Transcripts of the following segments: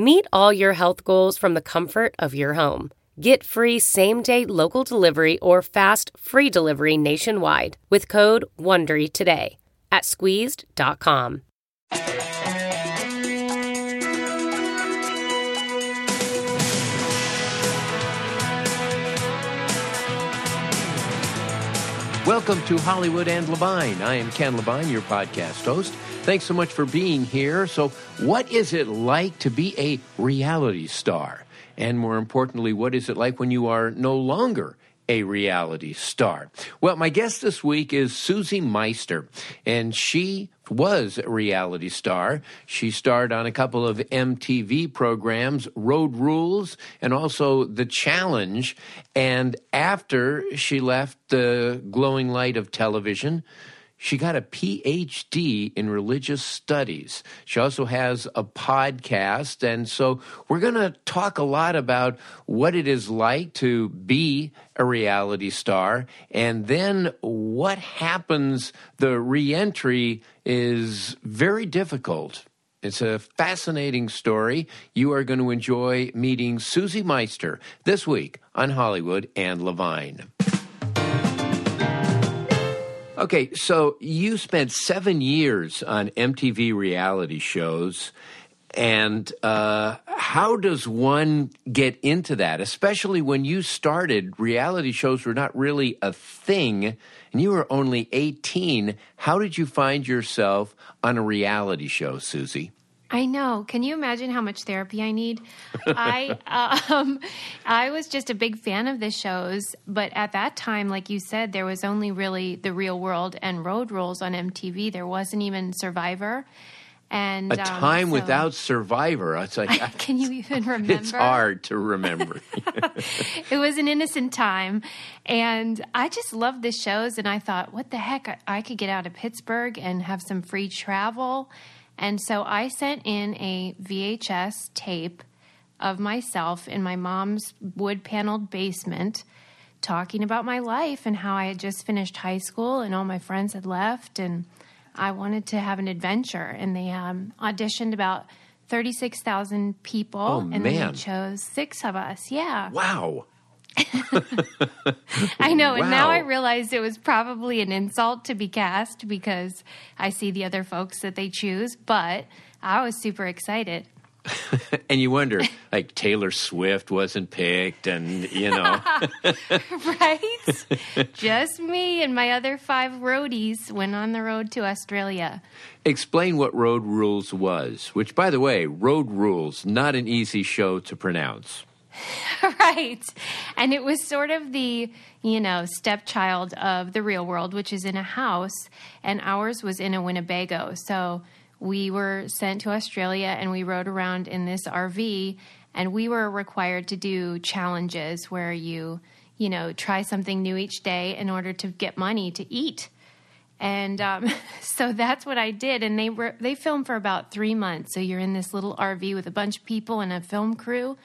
Meet all your health goals from the comfort of your home. Get free same day local delivery or fast free delivery nationwide with code WONDERY today at squeezed.com. Welcome to Hollywood and Levine. I am Ken Levine, your podcast host. Thanks so much for being here. So, what is it like to be a reality star? And more importantly, what is it like when you are no longer a reality star? Well, my guest this week is Susie Meister, and she was a reality star. She starred on a couple of MTV programs, Road Rules and also The Challenge. And after she left the glowing light of television, she got a PhD in religious studies. She also has a podcast. And so we're going to talk a lot about what it is like to be a reality star. And then what happens, the reentry is very difficult. It's a fascinating story. You are going to enjoy meeting Susie Meister this week on Hollywood and Levine. Okay, so you spent seven years on MTV reality shows. And uh, how does one get into that? Especially when you started, reality shows were not really a thing, and you were only 18. How did you find yourself on a reality show, Susie? I know. Can you imagine how much therapy I need? I um, I was just a big fan of the shows, but at that time, like you said, there was only really the Real World and Road Rules on MTV. There wasn't even Survivor. And a um, time so, without Survivor. It's like can you even remember? It's hard to remember. it was an innocent time, and I just loved the shows. And I thought, what the heck? I, I could get out of Pittsburgh and have some free travel and so I sent in a VHS tape of myself in my mom's wood paneled basement talking about my life and how I had just finished high school and all my friends had left and I wanted to have an adventure. And they um, auditioned about 36,000 people oh, and man. they chose six of us. Yeah. Wow. I know, and now I realize it was probably an insult to be cast because I see the other folks that they choose, but I was super excited. and you wonder, like Taylor Swift wasn't picked, and you know, right? Just me and my other five roadies went on the road to Australia. Explain what Road Rules was, which, by the way, Road Rules not an easy show to pronounce. right. And it was sort of the, you know, stepchild of the real world, which is in a house, and ours was in a Winnebago. So we were sent to Australia and we rode around in this RV, and we were required to do challenges where you, you know, try something new each day in order to get money to eat. And um, so that's what I did. And they were they filmed for about three months. So you're in this little RV with a bunch of people and a film crew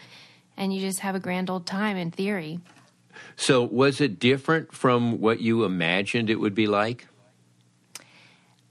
and you just have a grand old time in theory. So, was it different from what you imagined it would be like?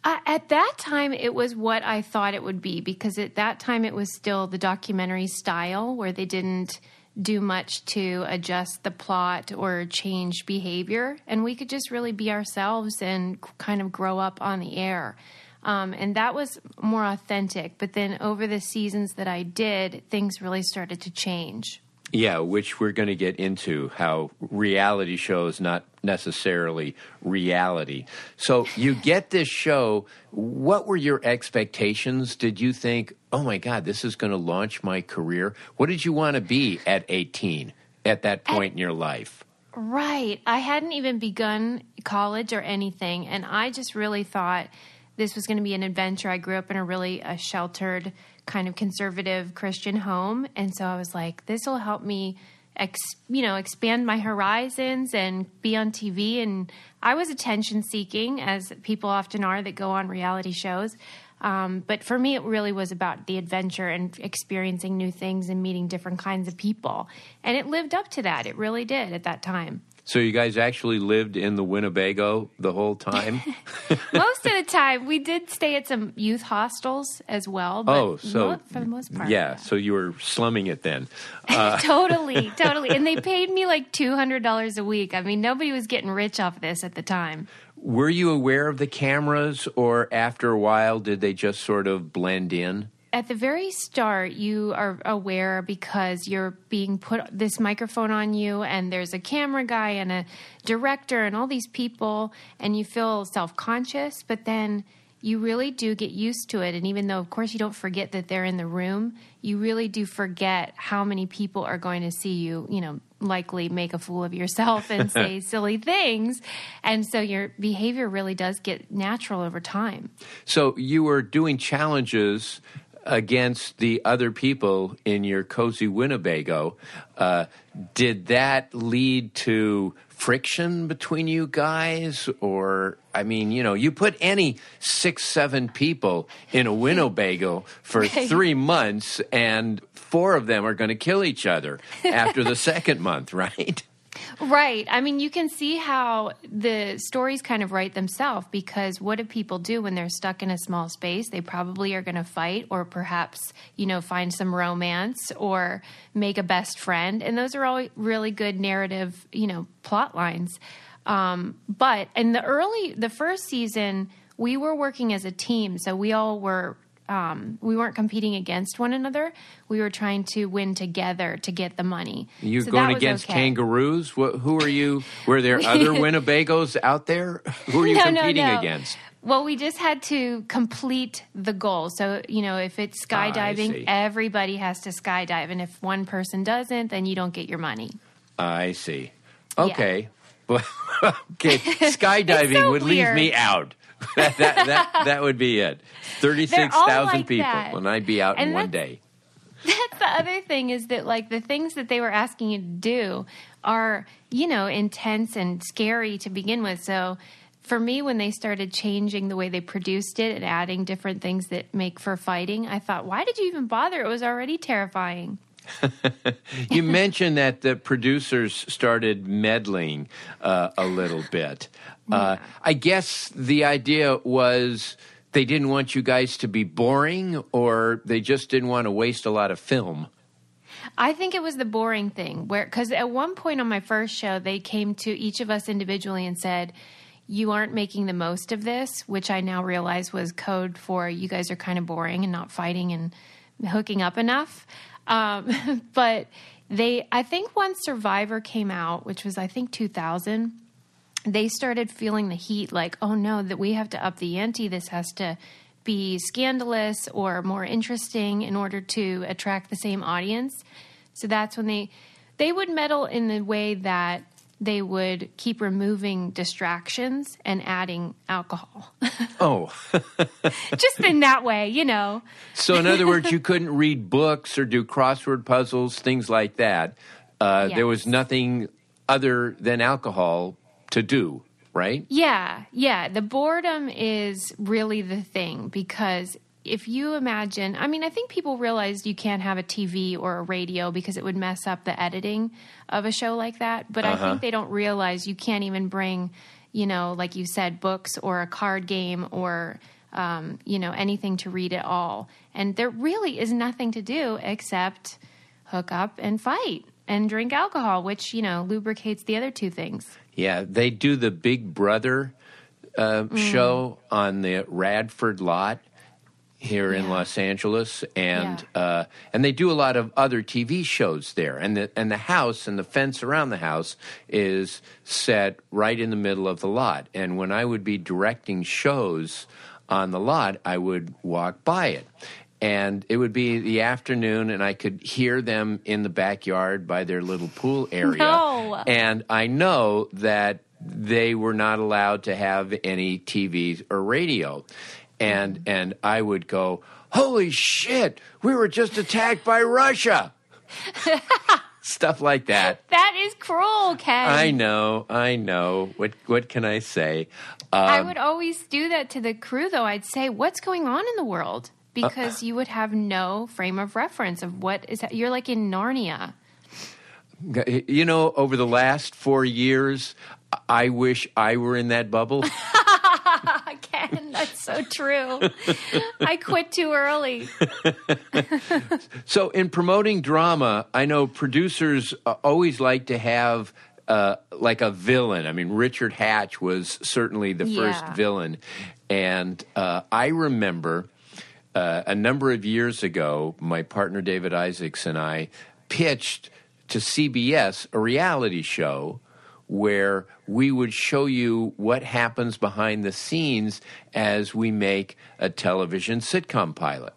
Uh, at that time, it was what I thought it would be because at that time it was still the documentary style where they didn't do much to adjust the plot or change behavior. And we could just really be ourselves and kind of grow up on the air. Um, and that was more authentic. But then over the seasons that I did, things really started to change. Yeah, which we're going to get into how reality shows not necessarily reality. So you get this show. What were your expectations? Did you think, oh my God, this is going to launch my career? What did you want to be at 18 at that point at, in your life? Right. I hadn't even begun college or anything. And I just really thought this was going to be an adventure. I grew up in a really a sheltered, kind of conservative Christian home, and so I was like, this will help me, ex, you know, expand my horizons and be on TV. And I was attention seeking, as people often are that go on reality shows. Um, but for me, it really was about the adventure and experiencing new things and meeting different kinds of people. And it lived up to that. It really did at that time. So you guys actually lived in the Winnebago the whole time? most of the time, we did stay at some youth hostels as well. oh, so for the most part, yeah. So you were slumming it then? Uh. totally, totally. And they paid me like two hundred dollars a week. I mean, nobody was getting rich off this at the time. Were you aware of the cameras, or after a while, did they just sort of blend in? At the very start, you are aware because you're being put this microphone on you, and there's a camera guy and a director and all these people, and you feel self conscious, but then you really do get used to it. And even though, of course, you don't forget that they're in the room, you really do forget how many people are going to see you, you know, likely make a fool of yourself and say silly things. And so your behavior really does get natural over time. So you were doing challenges against the other people in your cozy Winnebago. Uh, did that lead to friction between you guys? Or, I mean, you know, you put any six, seven people in a Winnebago for three months, and four of them are going to kill each other after the second month, right? Right. I mean, you can see how the stories kind of write themselves because what do people do when they're stuck in a small space? They probably are going to fight or perhaps, you know, find some romance or make a best friend. And those are all really good narrative, you know, plot lines. Um, but in the early, the first season, we were working as a team. So we all were um, we weren't competing against one another. We were trying to win together to get the money. You're so going against okay. kangaroos. What, who are you? Were there other Winnebagos out there? Who are you no, competing no, no. against? Well, we just had to complete the goal. So, you know, if it's skydiving, ah, everybody has to skydive. And if one person doesn't, then you don't get your money. I see. Okay. Yeah. okay. Skydiving so would weird. leave me out. that, that, that, would be it. 36,000 like people, that. and I'd be out and in one day. That's the other thing is that, like, the things that they were asking you to do are, you know, intense and scary to begin with. So, for me, when they started changing the way they produced it and adding different things that make for fighting, I thought, why did you even bother? It was already terrifying. you mentioned that the producers started meddling uh, a little bit. Uh, I guess the idea was they didn't want you guys to be boring, or they just didn't want to waste a lot of film. I think it was the boring thing, where because at one point on my first show, they came to each of us individually and said, "You aren't making the most of this," which I now realize was code for you guys are kind of boring and not fighting and hooking up enough. Um, but they, I think once Survivor came out, which was I think 2000, they started feeling the heat like, oh no, that we have to up the ante. This has to be scandalous or more interesting in order to attract the same audience. So that's when they they would meddle in the way that they would keep removing distractions and adding alcohol. oh. Just in that way, you know. So, in other words, you couldn't read books or do crossword puzzles, things like that. Uh, yes. There was nothing other than alcohol to do, right? Yeah, yeah. The boredom is really the thing because if you imagine, I mean, I think people realized you can't have a TV or a radio because it would mess up the editing of a show like that. But uh-huh. I think they don't realize you can't even bring, you know, like you said, books or a card game or, um, you know, anything to read at all. And there really is nothing to do except hook up and fight and drink alcohol, which, you know, lubricates the other two things. Yeah, they do the big brother uh, Mm. show on the Radford lot here in Los Angeles, and Yeah. uh, and they do a lot of other TV shows there. And the and the house and the fence around the house is set right in the middle of the lot. And when I would be directing shows on the lot, I would walk by it. And it would be the afternoon, and I could hear them in the backyard by their little pool area. No. And I know that they were not allowed to have any TVs or radio. And and I would go, "Holy shit, we were just attacked by Russia." Stuff like that. That is cruel, Ken. I know, I know. What what can I say? I Um, would always do that to the crew, though. I'd say, "What's going on in the world?" Uh, Because you would have no frame of reference of what is. that. You're like in Narnia. you know, over the last 4 years, I wish I were in that bubble. So true. I quit too early. So, in promoting drama, I know producers uh, always like to have uh, like a villain. I mean, Richard Hatch was certainly the first Yeah. villain, and uh, I remember uh, a number of years ago, my partner David Isaacs and I pitched to CBS a reality show where we would show you what happens behind the scenes as we make a television sitcom pilot.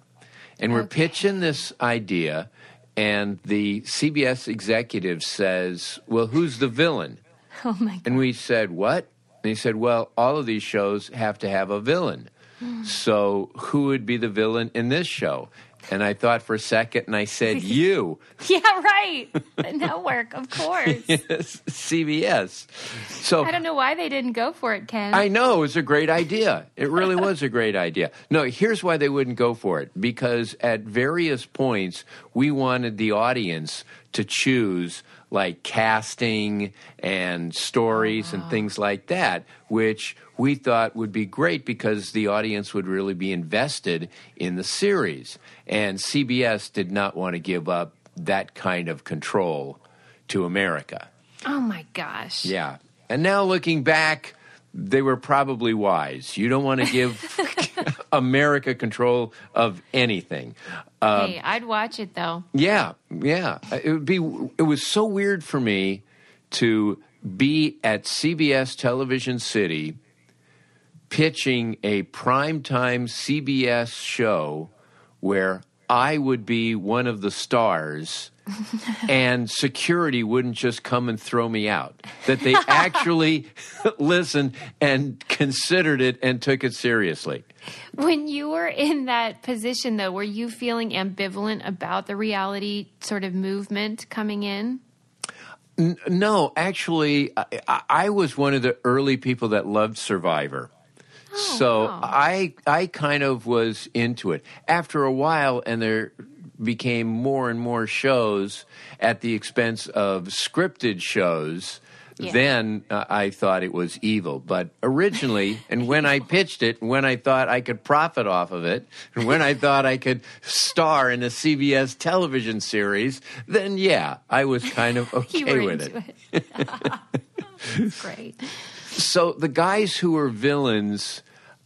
And we're pitching this idea, and the CBS executive says, Well, who's the villain? Oh my god. And we said, What? And he said, Well, all of these shows have to have a villain. Hmm. So who would be the villain in this show? And I thought for a second and I said, You, Yeah, right. The network, of course. yes, CBS. So I don't know why they didn't go for it, Ken. I know it was a great idea. It really was a great idea. No, here's why they wouldn't go for it because at various points we wanted the audience to choose like casting and stories and ah. things like that, which we thought would be great because the audience would really be invested in the series. And CBS did not want to give up that kind of control to America. oh my gosh. Yeah. And now looking back, they were probably wise. You don't want to give America control of anything. Um, hey, I'd watch it though. Yeah, yeah. It would be. It was so weird for me to be at CBS Television City pitching a primetime CBS show where I would be one of the stars and security wouldn't just come and throw me out. That they actually listened and considered it and took it seriously. When you were in that position, though, were you feeling ambivalent about the reality sort of movement coming in? N- No, actually, I, I- I was one of the early people that loved Survivor. So wow. I I kind of was into it. After a while, and there became more and more shows at the expense of scripted shows. Yeah. Then uh, I thought it was evil. But originally, and when I pitched it, and when I thought I could profit off of it, and when I thought I could star in a CBS television series, then yeah, I was kind of okay with into it. it. Great. So the guys who are villains,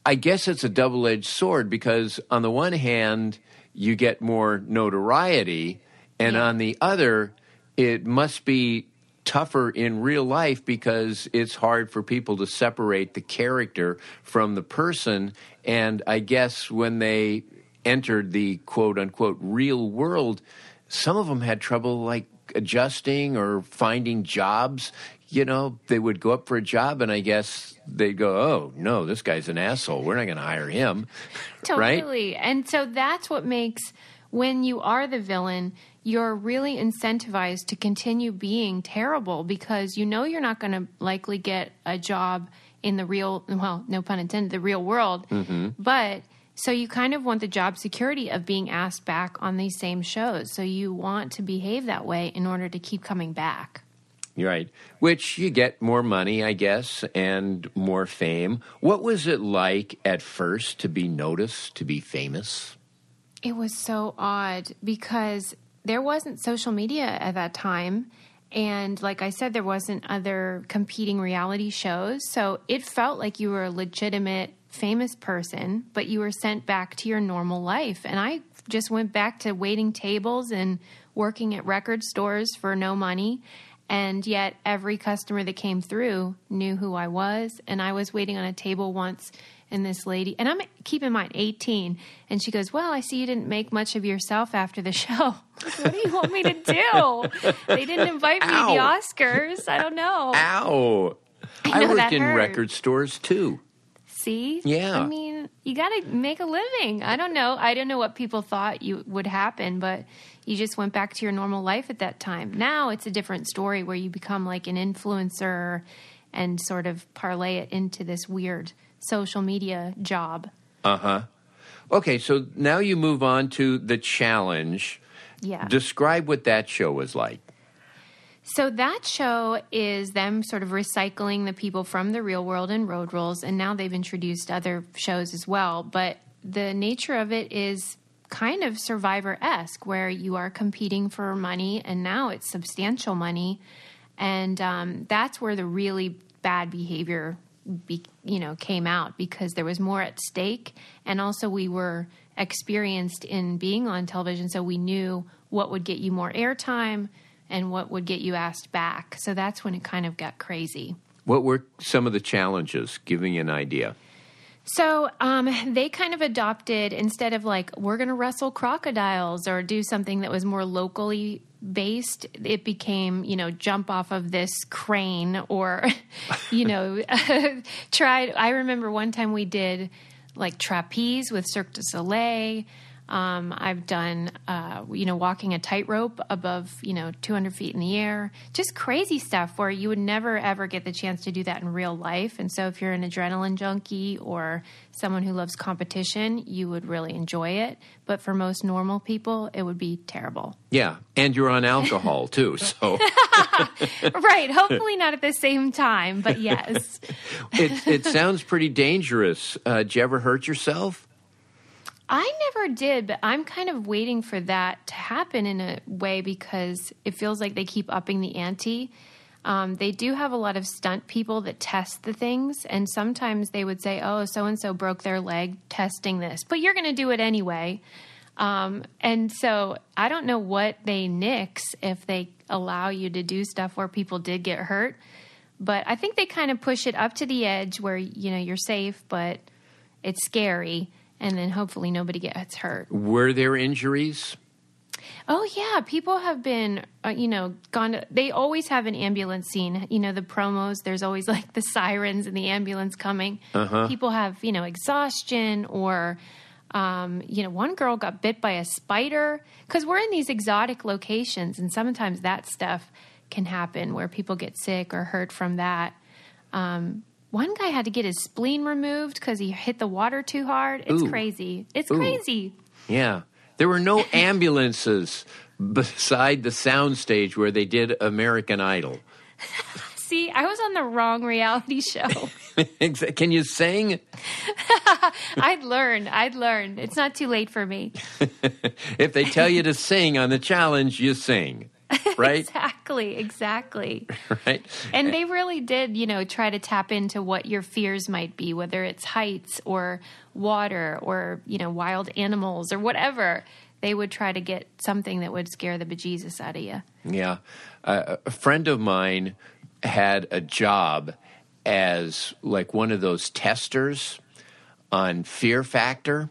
I guess it's a double edged sword because on the one hand, you get more notoriety, and Yeah. on the other, it must be tougher in real life because it's hard for people to separate the character from the person. And I guess when they entered the quote unquote real world, some of them had trouble like adjusting or finding jobs. You know, they would go up for a job and I guess they'd go, oh, no, this guy's an asshole. We're not going to hire him. Right? Totally. And so that's what makes when you are the villain, you're really incentivized to continue being terrible because you know you're not going to likely get a job in the real, well, no pun intended, the real world. Mm-hmm. But so you kind of want the job security of being asked back on these same shows. So you want to behave that way in order to keep coming back. Right. Which you get more money, I guess, and more fame. What was it like at first to be noticed, to be famous? It was so odd because there wasn't social media at that time. and like I said, there wasn't other competing reality shows. So it felt like you were a legitimate famous person, but you were sent back to your normal life. And I just went back to waiting tables and working at record stores for no money. And yet, every customer that came through knew who I was. And I was waiting on a table once, and this lady, and I'm keep in mind 18, and she goes, "Well, I see you didn't make much of yourself after the show. what do you want me to do? They didn't invite me Ow. to the Oscars. I don't know. Ow! I I, worked in hurt. record stores too. See? Yeah. I mean, you got to make a living. I don't know. I don't know what people thought you would happen, but you just went back to your normal life at that time. Now it's a different story where you become like an influencer and sort of parlay it into this weird social media job. Uh huh. Okay, so now you move on to the challenge. Yeah. Describe what that show was like. So that show is them sort of recycling the people from the real world and road rules, and now they've introduced other shows as well. But the nature of it is kind of survivor esque, where you are competing for money, and now it's substantial money, and um, that's where the really bad behavior, be, you know, came out because there was more at stake, and also we were experienced in being on television, so we knew what would get you more airtime and what would get you asked back. So that's when it kind of got crazy. What were some of the challenges? Giving an idea. So um, they kind of adopted instead of like we're going to wrestle crocodiles or do something that was more locally based. It became you know jump off of this crane or you know tried. I remember one time we did like trapeze with Cirque du Soleil. Um, I've done, uh, you know, walking a tightrope above, you know, 200 feet in the air. Just crazy stuff where you would never ever get the chance to do that in real life. And so, if you're an adrenaline junkie or someone who loves competition, you would really enjoy it. But for most normal people, it would be terrible. Yeah, and you're on alcohol too, so right. Hopefully, not at the same time, but yes. it it sounds pretty dangerous. Uh, did you ever hurt yourself? I never did, but I'm kind of waiting for that to happen in a way because it feels like they keep upping the ante. Um, they do have a lot of stunt people that test the things, and sometimes they would say, "Oh, so and so broke their leg testing this," but you're going to do it anyway. Um, and so I don't know what they nix if they allow you to do stuff where people did get hurt, but I think they kind of push it up to the edge where you know you're safe, but it's scary, and then hopefully nobody gets hurt. Were there injuries? Oh yeah, people have been, uh, you know, gone. To, they always have an ambulance scene. You know, the promos. There's always like the sirens and the ambulance coming. People have, you know, exhaustion or, um, you know, one girl got bit by a spider because we're in these exotic locations, and sometimes that stuff can happen where people get sick or hurt from that. Um, one guy had to get his spleen removed because he hit the water too hard. It's Ooh. crazy. It's Ooh. crazy. Yeah, there were no ambulances beside the soundstage where they did American Idol. See, I was on the wrong reality show. Can you sing? I'd learn. I'd learn. It's not too late for me. If they tell you to sing on the challenge, you sing, right? Exactly. Exactly. right? And they really did, you know, try to tap into what your fears might be, whether it's heights or water or, you know, wild animals or whatever. They would try to get something that would scare the bejesus out of you. Yeah. Uh, a friend of mine had a job as like one of those testers on Fear Factor.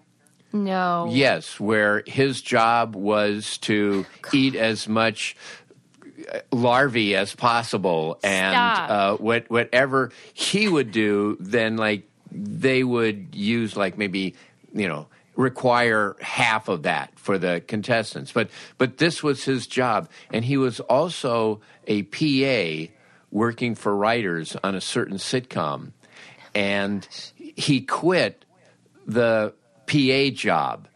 No. Yes, where his job was to eat as much uh, larvae as possible, and uh, what whatever he would do, then like they would use like maybe you know require half of that for the contestants, but but this was his job, and he was also a PA working for writers on a certain sitcom, and he quit the PA job.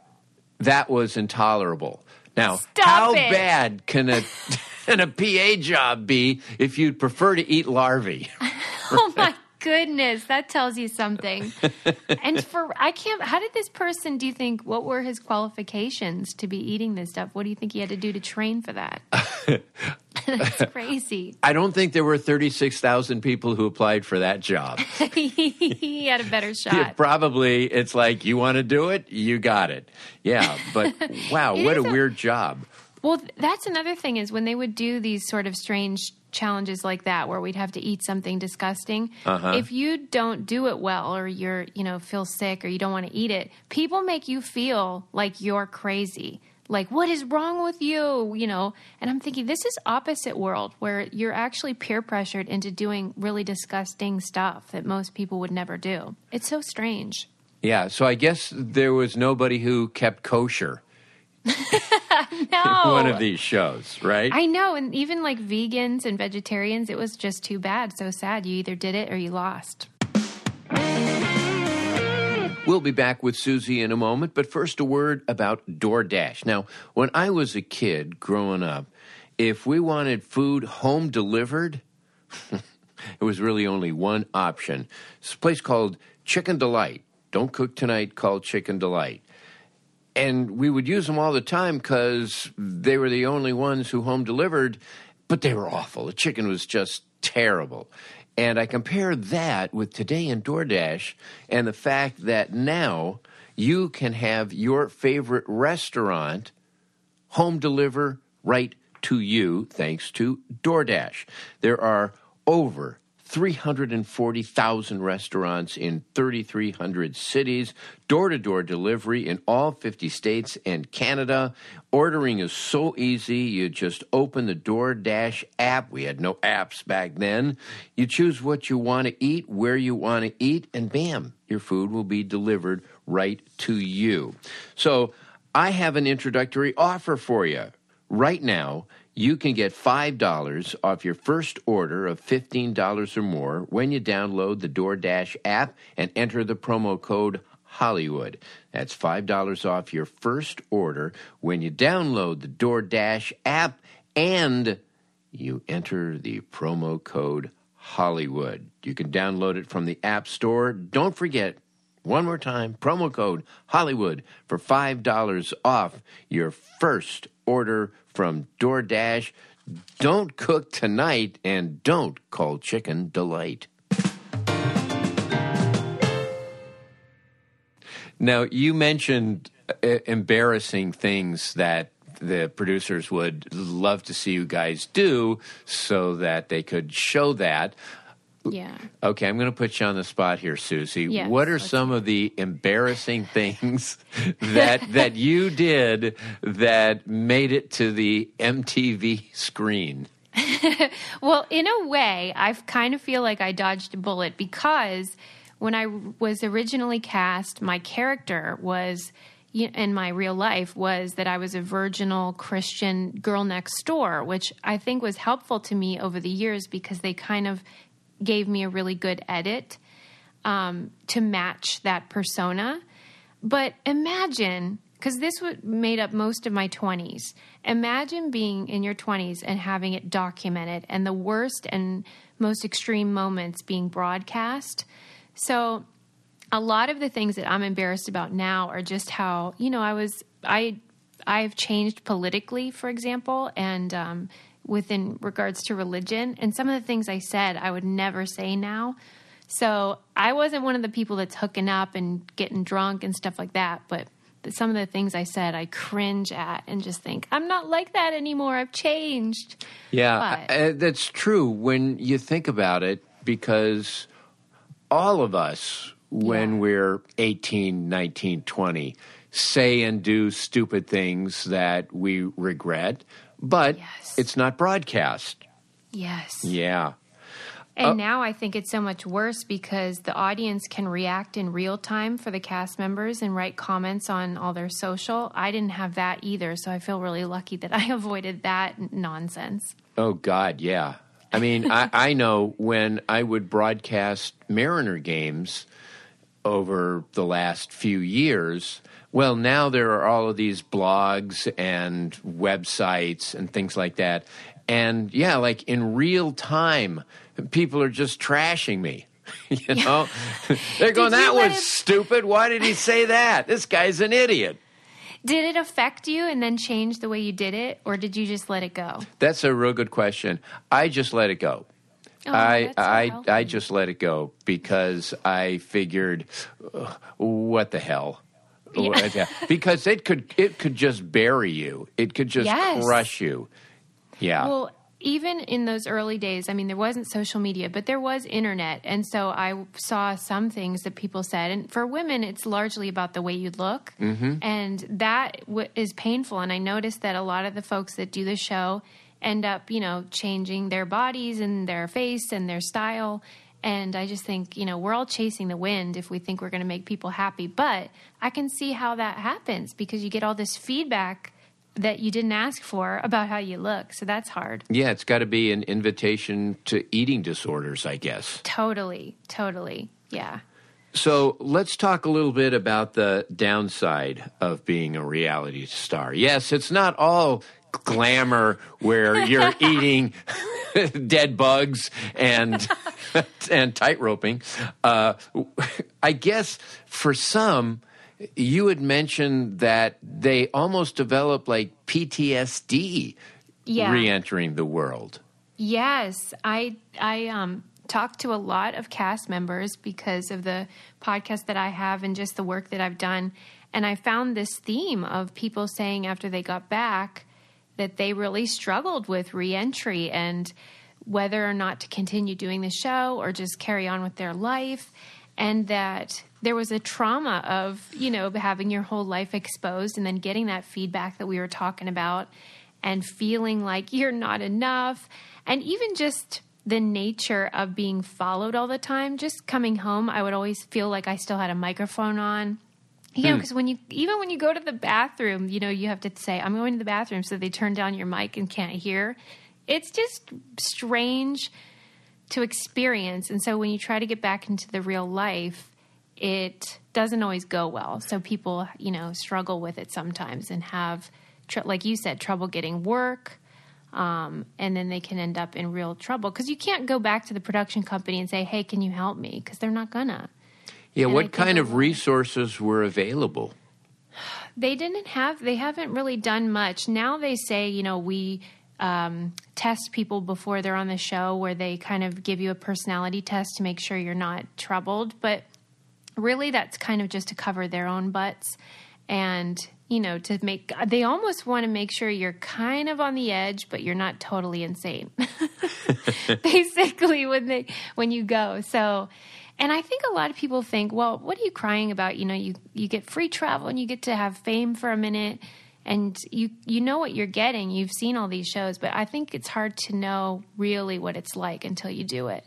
That was intolerable. Now, Stop how it. bad can a can a PA job be if you'd prefer to eat larvae? Oh my goodness, that tells you something. and for I can't. How did this person? Do you think what were his qualifications to be eating this stuff? What do you think he had to do to train for that? That's crazy. I don't think there were 36,000 people who applied for that job. he had a better shot. Yeah, probably it's like, you want to do it? You got it. Yeah, but wow, what a a- weird job. Well, that's another thing is when they would do these sort of strange challenges like that where we'd have to eat something disgusting. Uh-huh. If you don't do it well or you're, you know, feel sick or you don't want to eat it, people make you feel like you're crazy. Like what is wrong with you, you know? And I'm thinking this is opposite world where you're actually peer pressured into doing really disgusting stuff that most people would never do. It's so strange. Yeah, so I guess there was nobody who kept kosher No. one of these shows, right? I know, and even like vegans and vegetarians, it was just too bad, so sad. You either did it or you lost. We'll be back with Susie in a moment, but first a word about DoorDash. Now, when I was a kid growing up, if we wanted food home delivered, it was really only one option. It's a place called Chicken Delight. Don't cook tonight, call Chicken Delight. And we would use them all the time because they were the only ones who home delivered, but they were awful. The chicken was just terrible. And I compare that with today in DoorDash and the fact that now you can have your favorite restaurant home deliver right to you thanks to DoorDash. There are over 340,000 restaurants in 3,300 cities, door to door delivery in all 50 states and Canada. Ordering is so easy. You just open the DoorDash app. We had no apps back then. You choose what you want to eat, where you want to eat, and bam, your food will be delivered right to you. So, I have an introductory offer for you. Right now, you can get $5 off your first order of $15 or more when you download the DoorDash app and enter the promo code Hollywood. That's $5 off your first order when you download the DoorDash app and you enter the promo code Hollywood. You can download it from the App Store. Don't forget, one more time, promo code Hollywood for $5 off your first order from DoorDash. Don't cook tonight and don't call Chicken Delight. Now, you mentioned uh, embarrassing things that the producers would love to see you guys do so that they could show that. Yeah. Okay, I'm going to put you on the spot here, Susie. Yes, what are some of the embarrassing things that that you did that made it to the MTV screen? Well, in a way, I kind of feel like I dodged a bullet because when I was originally cast, my character was in my real life was that I was a virginal Christian girl next door, which I think was helpful to me over the years because they kind of gave me a really good edit um, to match that persona. But imagine, because this would made up most of my 20s, imagine being in your 20s and having it documented and the worst and most extreme moments being broadcast. So a lot of the things that I'm embarrassed about now are just how, you know, I was, I, I've changed politically, for example, and um, within regards to religion. And some of the things I said, I would never say now. So I wasn't one of the people that's hooking up and getting drunk and stuff like that. But some of the things I said, I cringe at and just think, I'm not like that anymore. I've changed. Yeah, But- uh, that's true when you think about it, because all of us, when Yeah. we're 18, 19, 20, say and do stupid things that we regret, but Yes. It's not broadcast. Yes. Yeah. And uh, now I think it's so much worse because the audience can react in real time for the cast members and write comments on all their social. I didn't have that either, so I feel really lucky that I avoided that nonsense. Oh God, yeah. I mean, I, I know when I would broadcast Mariner games over the last few years. Well, now there are all of these blogs and websites and things like that. And yeah, like in real time, people are just trashing me. you know, they're going, "That was it- stupid. Why did he say that? This guy's an idiot." Did it affect you and then change the way you did it, or did you just let it go? That's a real good question. I just let it go. Oh, I that's so I. I just let it go because I figured, what the hell. Yeah. because it could it could just bury you. It could just Yes. crush you. Yeah. Well, even in those early days, I mean, there wasn't social media, but there was internet. And so I saw some things that people said. And for women, it's largely about the way you look. Mm-hmm. And that w- is painful. And I noticed that a lot of the folks that do the show end up, you know, changing their bodies and their face and their style. And I just think, you know, we're all chasing the wind if we think we're going to make people happy. But I can see how that happens because you get all this feedback that you didn't ask for about how you look. So that's hard. yeah, it's got to be an invitation to eating disorders, I guess. Totally, totally. Yeah. So let's talk a little bit about the downside of being a reality star. Yes, it's not all glamour where you're eating dead bugs and and tight roping. Uh, I guess for some, you had mentioned that they almost develop like PTSD Yeah. re-entering the world. Yes, I I um talked to a lot of cast members because of the podcast that I have and just the work that I've done and I found this theme of people saying after they got back that they really struggled with reentry and whether or not to continue doing the show or just carry on with their life. And that there was a trauma of you know having your whole life exposed and then getting that feedback that we were talking about and feeling like you're not enough. And even just the nature of being followed all the time. Just coming home i would always feel like i still had a microphone on you know because when you even when you go to the bathroom you know you have to say i'm going to the bathroom so they turn down your mic and can't hear it's just strange to experience. And so when you try to get back into the real life, it doesn't always go well. So people, you know, struggle with it sometimes and have, tr- like you said, trouble getting work. Um, and then they can end up in real trouble because you can't go back to the production company and say, "Hey, can you help me?" Because they're not gonna. Yeah, And what kind of resources were available? They didn't have. They haven't really done much. Now they say, you know, we um, test people before they're on the show, where they kind of give you a personality test to make sure you're not troubled. But really, that's kind of just to cover their own butts, and you know, to make. They almost want to make sure you're kind of on the edge, but you're not totally insane. Basically, when they when you go, so. And I think a lot of people think, well, what are you crying about? You know, you, you get free travel and you get to have fame for a minute and you you know what you're getting. You've seen all these shows, but I think it's hard to know really what it's like until you do it.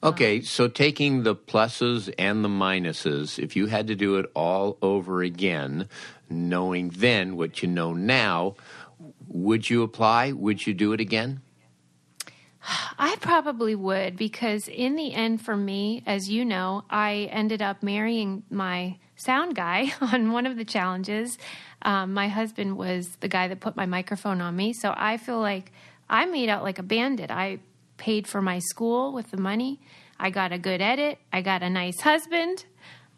Okay, so taking the pluses and the minuses, if you had to do it all over again, knowing then what you know now, would you apply? Would you do it again? I probably would because in the end for me, as you know, I ended up marrying my sound guy on one of the challenges. Um, my husband was the guy that put my microphone on me, so I feel like I made out like a bandit. I paid for my school with the money. I got a good edit. I got a nice husband.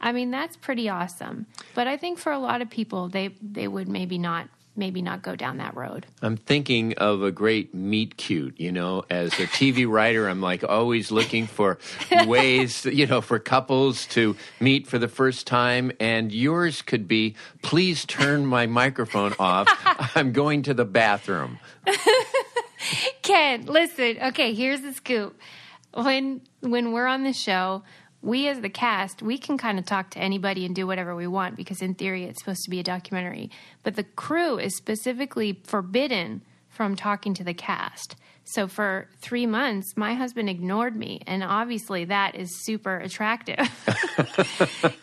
I mean, that's pretty awesome. But I think for a lot of people, they they would maybe not maybe not go down that road. I'm thinking of a great meet cute, you know, as a TV writer, I'm like always looking for ways, you know, for couples to meet for the first time. And yours could be, please turn my microphone off. I'm going to the bathroom. Ken, listen. Okay, here's the scoop. When when we're on the show, we as the cast, we can kind of talk to anybody and do whatever we want because in theory it's supposed to be a documentary. But the crew is specifically forbidden from talking to the cast. So for 3 months, my husband ignored me and obviously that is super attractive.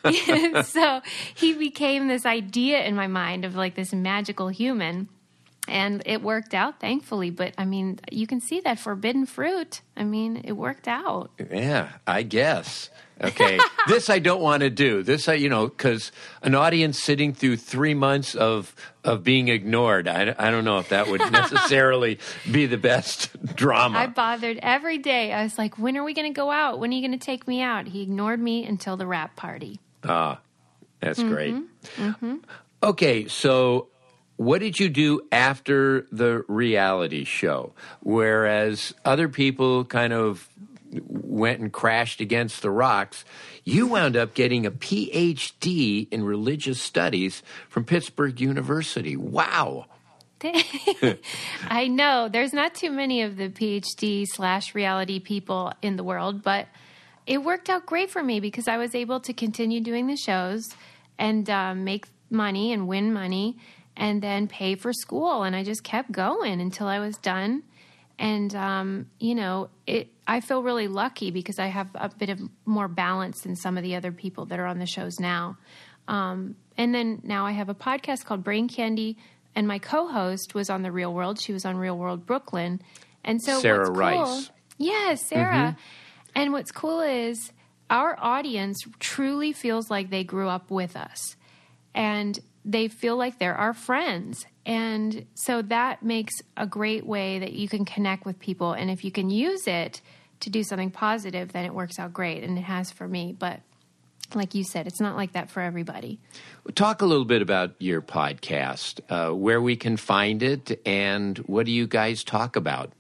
so he became this idea in my mind of like this magical human and it worked out thankfully. But i mean you can see that forbidden fruit i mean it worked out. Yeah, I guess. Okay, this I don't want to do. This I, you know, because an audience sitting through three months of of being ignored, I, I don't know if that would necessarily be the best drama. i bothered every day. I was like when are we going to go out? When are you going to take me out? He ignored me until the wrap party. Ah, that's great. Okay, so what did you do after the reality show? Whereas other people kind of went and crashed against the rocks, you wound up getting a PhD in religious studies from Pittsburgh University. Wow. I know there's not too many of the PhD slash reality people in the world, but it worked out great for me because I was able to continue doing the shows and um, make money and win money and then pay for school. And I just kept going until I was done. And, um, you know, it, I feel really lucky because I have a bit of more balance than some of the other people that are on the shows now. Um, and then now I have a podcast called Brain Candy, and my co-host was on the Real World. She was on Real World Brooklyn, and so Sarah what's Rice. Cool, yes, Sarah. And what's cool is our audience truly feels like they grew up with us, and they feel like they're our friends. And so that makes a great way that you can connect with people. And if you can use it to do something positive, then it works out great. And it has for me. But like you said, it's not like that for everybody. Talk a little bit about your podcast, uh, where we can find it, and what do you guys talk about?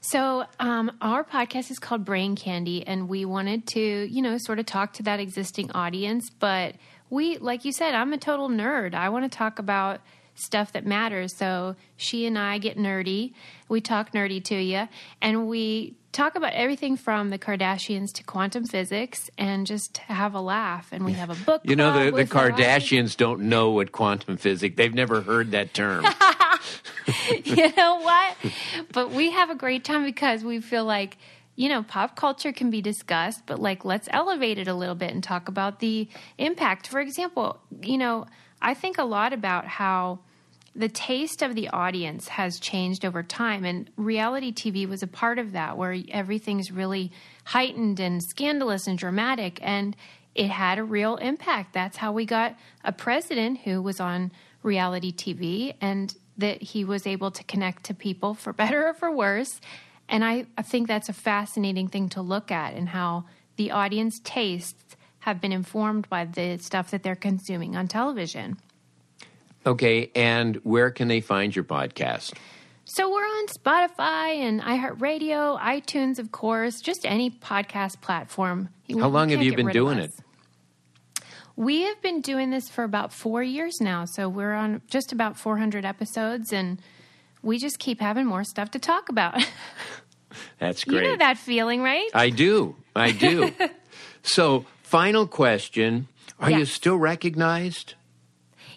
So, um, our podcast is called Brain Candy, and we wanted to, you know, sort of talk to that existing audience. But we, like you said, I'm a total nerd. I want to talk about stuff that matters. So, she and I get nerdy. We talk nerdy to you, and we talk about everything from the Kardashians to quantum physics and just have a laugh. And we have a book. You know, the, the. Kardashians don't know what quantum physics. They've never heard that term. you know what? But we have a great time because we feel like, you know, pop culture can be discussed, but like let's elevate it a little bit and talk about the impact. For example, you know, I think a lot about how the taste of the audience has changed over time and reality TV was a part of that where everything's really heightened and scandalous and dramatic and it had a real impact. That's how we got a president who was on reality TV and that he was able to connect to people for better or for worse. And I, I think that's a fascinating thing to look at and how the audience tastes have been informed by the stuff that they're consuming on television. okay, and where can they find your podcast? So we're on Spotify and iHeartRadio, iTunes, of course, just any podcast platform. How long have you been doing it? We have been doing this for about four years now. So we're on just about 400 episodes and we just keep having more stuff to talk about. That's great. you know that feeling, right? I do. I do. so, final question Are you still recognized?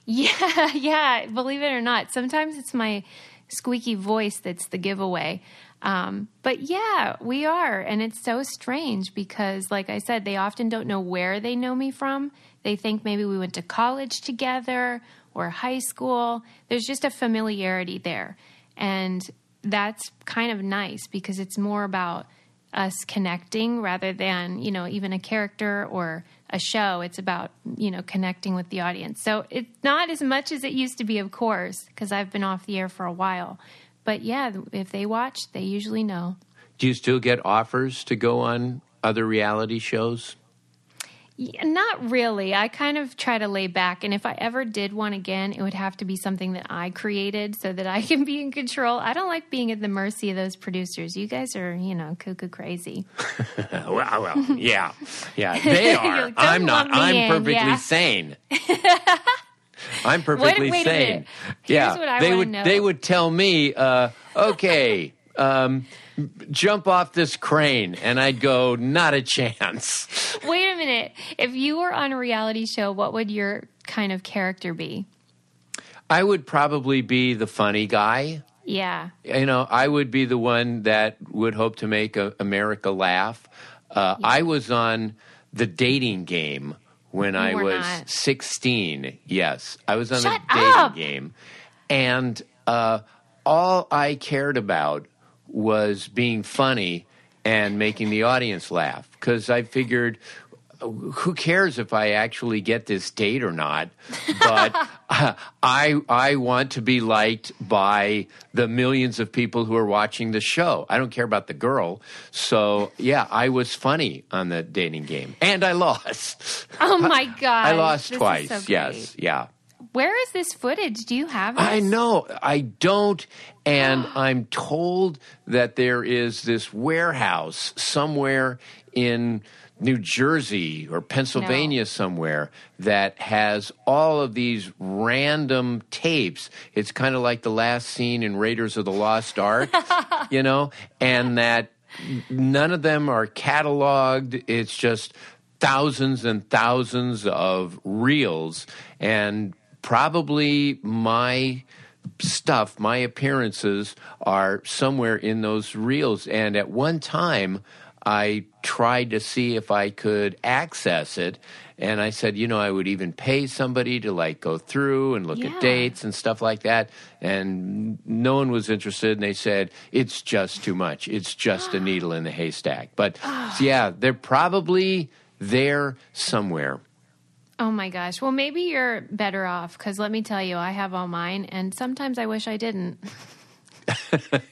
Yeah, yeah. Believe it or not, sometimes it's my squeaky voice that's the giveaway. Um, but yeah, we are. And it's so strange because, like I said, they often don't know where they know me from. They think maybe we went to college together or high school. There's just a familiarity there. And that's kind of nice because it's more about us connecting rather than, you know, even a character or a show. It's about, you know, connecting with the audience. So it's not as much as it used to be, of course, because I've been off the air for a while. But yeah, if they watch, they usually know. Do you still get offers to go on other reality shows? Yeah, Not really. I kind of try to lay back. And if I ever did one again, it would have to be something that I created so that I can be in control. I don't like being at the mercy of those producers. You guys are, you know, cuckoo crazy. well, well, yeah. Yeah, they You're like, I'm "Don't not. lump me I'm in," perfectly yeah. sane. I'm perfectly wait a sane. minute. Here's yeah, what I they would know. they would tell me, uh, okay, um, jump off this crane, and I'd go, not a chance. Wait a minute. If you were on a reality show, what would your kind of character be? I would probably be the funny guy. Yeah. you know, I would be the one that would hope to make a, America laugh. Uh, I was on the dating game when I was not. 16. Yes, I was on Shut the dating up. game. And uh, all I cared about was being funny and making the audience laugh because I figured who cares if I actually get this date or not? But uh, I I want to be liked by the millions of people who are watching the show. I don't care about the girl. So yeah, I was funny on the dating game, and I lost. Oh my god. I lost This twice. so yes, yeah. Where is this footage? Do you have it? I know. I don't. And I'm told that there is this warehouse somewhere in New Jersey or Pennsylvania No. somewhere that has all of these random tapes. It's kind of like the last scene in Raiders of the Lost Ark, you know, and that none of them are cataloged. It's just thousands and thousands of reels and probably my stuff, my appearances are somewhere in those reels. And at one time, I tried to see if I could access it. And I said, you know, I would even pay somebody to like go through and look Yeah. at dates and stuff like that. And no one was interested. And they said, it's just too much. It's just a needle in the haystack. But ah. yeah, they're probably there somewhere. Oh my gosh. Well, maybe you're better off because let me tell you, I have all mine, and sometimes I wish I didn't.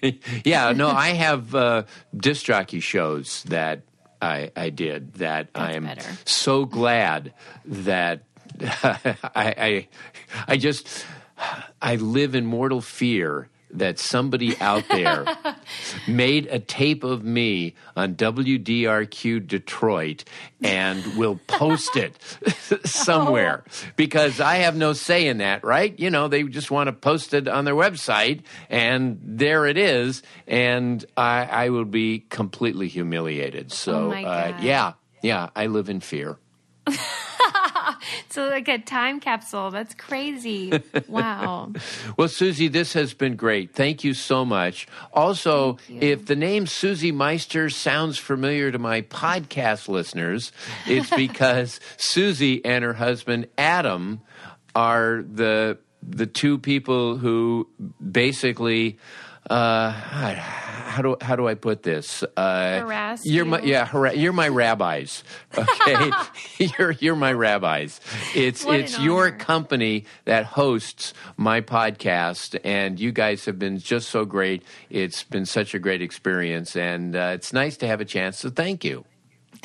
yeah, no, I have uh, disc jockey shows that I, I did that I am better. so glad that I, I I just I live in mortal fear that somebody out there made a tape of me on WDRQ Detroit and will post it somewhere because I have no say in that, right? You know, they just want to post it on their website and there it is. And I, I will be completely humiliated. So, Oh uh, yeah, yeah, I live in fear. So, like a time capsule. That's crazy. Wow. Well, Susie, this has been great. Thank you so much. Also, if the name Susie Meister sounds familiar to my podcast listeners, it's because Susie and her husband Adam are the the two people who basically uh, how do how do I put this? Uh, Harass You're my yeah. You're my rabbis. Okay, you're you're my rabbis. It's What it's your company that hosts my podcast, and you guys have been just so great. It's been such a great experience, and uh, it's nice to have a chance to thank you.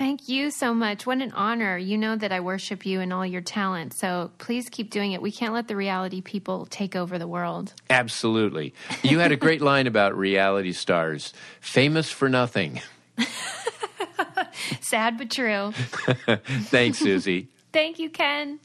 Thank you so much. What an honor. You know that I worship you and all your talent. So please keep doing it. We can't let the reality people take over the world. Absolutely. You had a great line about reality stars, famous for nothing. Sad but true. Thanks, Susie. Thank you, Ken.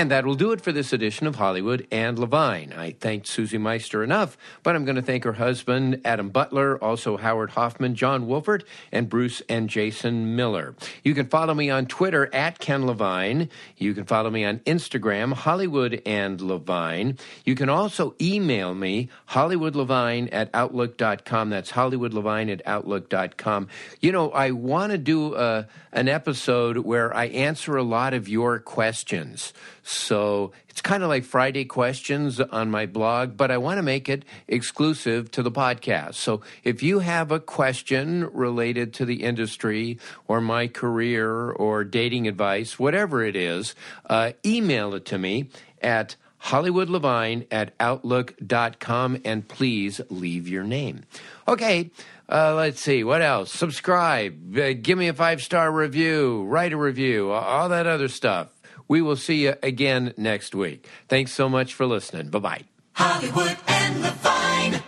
And that will do it for this edition of Hollywood and Levine. I thanked Susie Meister enough, but I'm going to thank her husband, Adam Butler, also Howard Hoffman, Jon Wolfert, and Bruce and Jason Miller. You can follow me on Twitter at Ken Levine. You can follow me on Instagram, Hollywood and Levine. You can also email me, HollywoodLevine at Outlook.com. That's HollywoodLevine at Outlook.com. You know, I want to do a, an episode where I answer a lot of your questions. So it's kind of like Friday questions on my blog, but I want to make it exclusive to the podcast. So if you have a question related to the industry or my career or dating advice, whatever it is, uh, email it to me at hollywoodlevine at outlook.com and please leave your name. Okay, uh, let's see, what else? Subscribe, uh, give me a five star review, write a review, all that other stuff. We will see you again next week. Thanks so much for listening. Bye bye. Hollywood and Levine.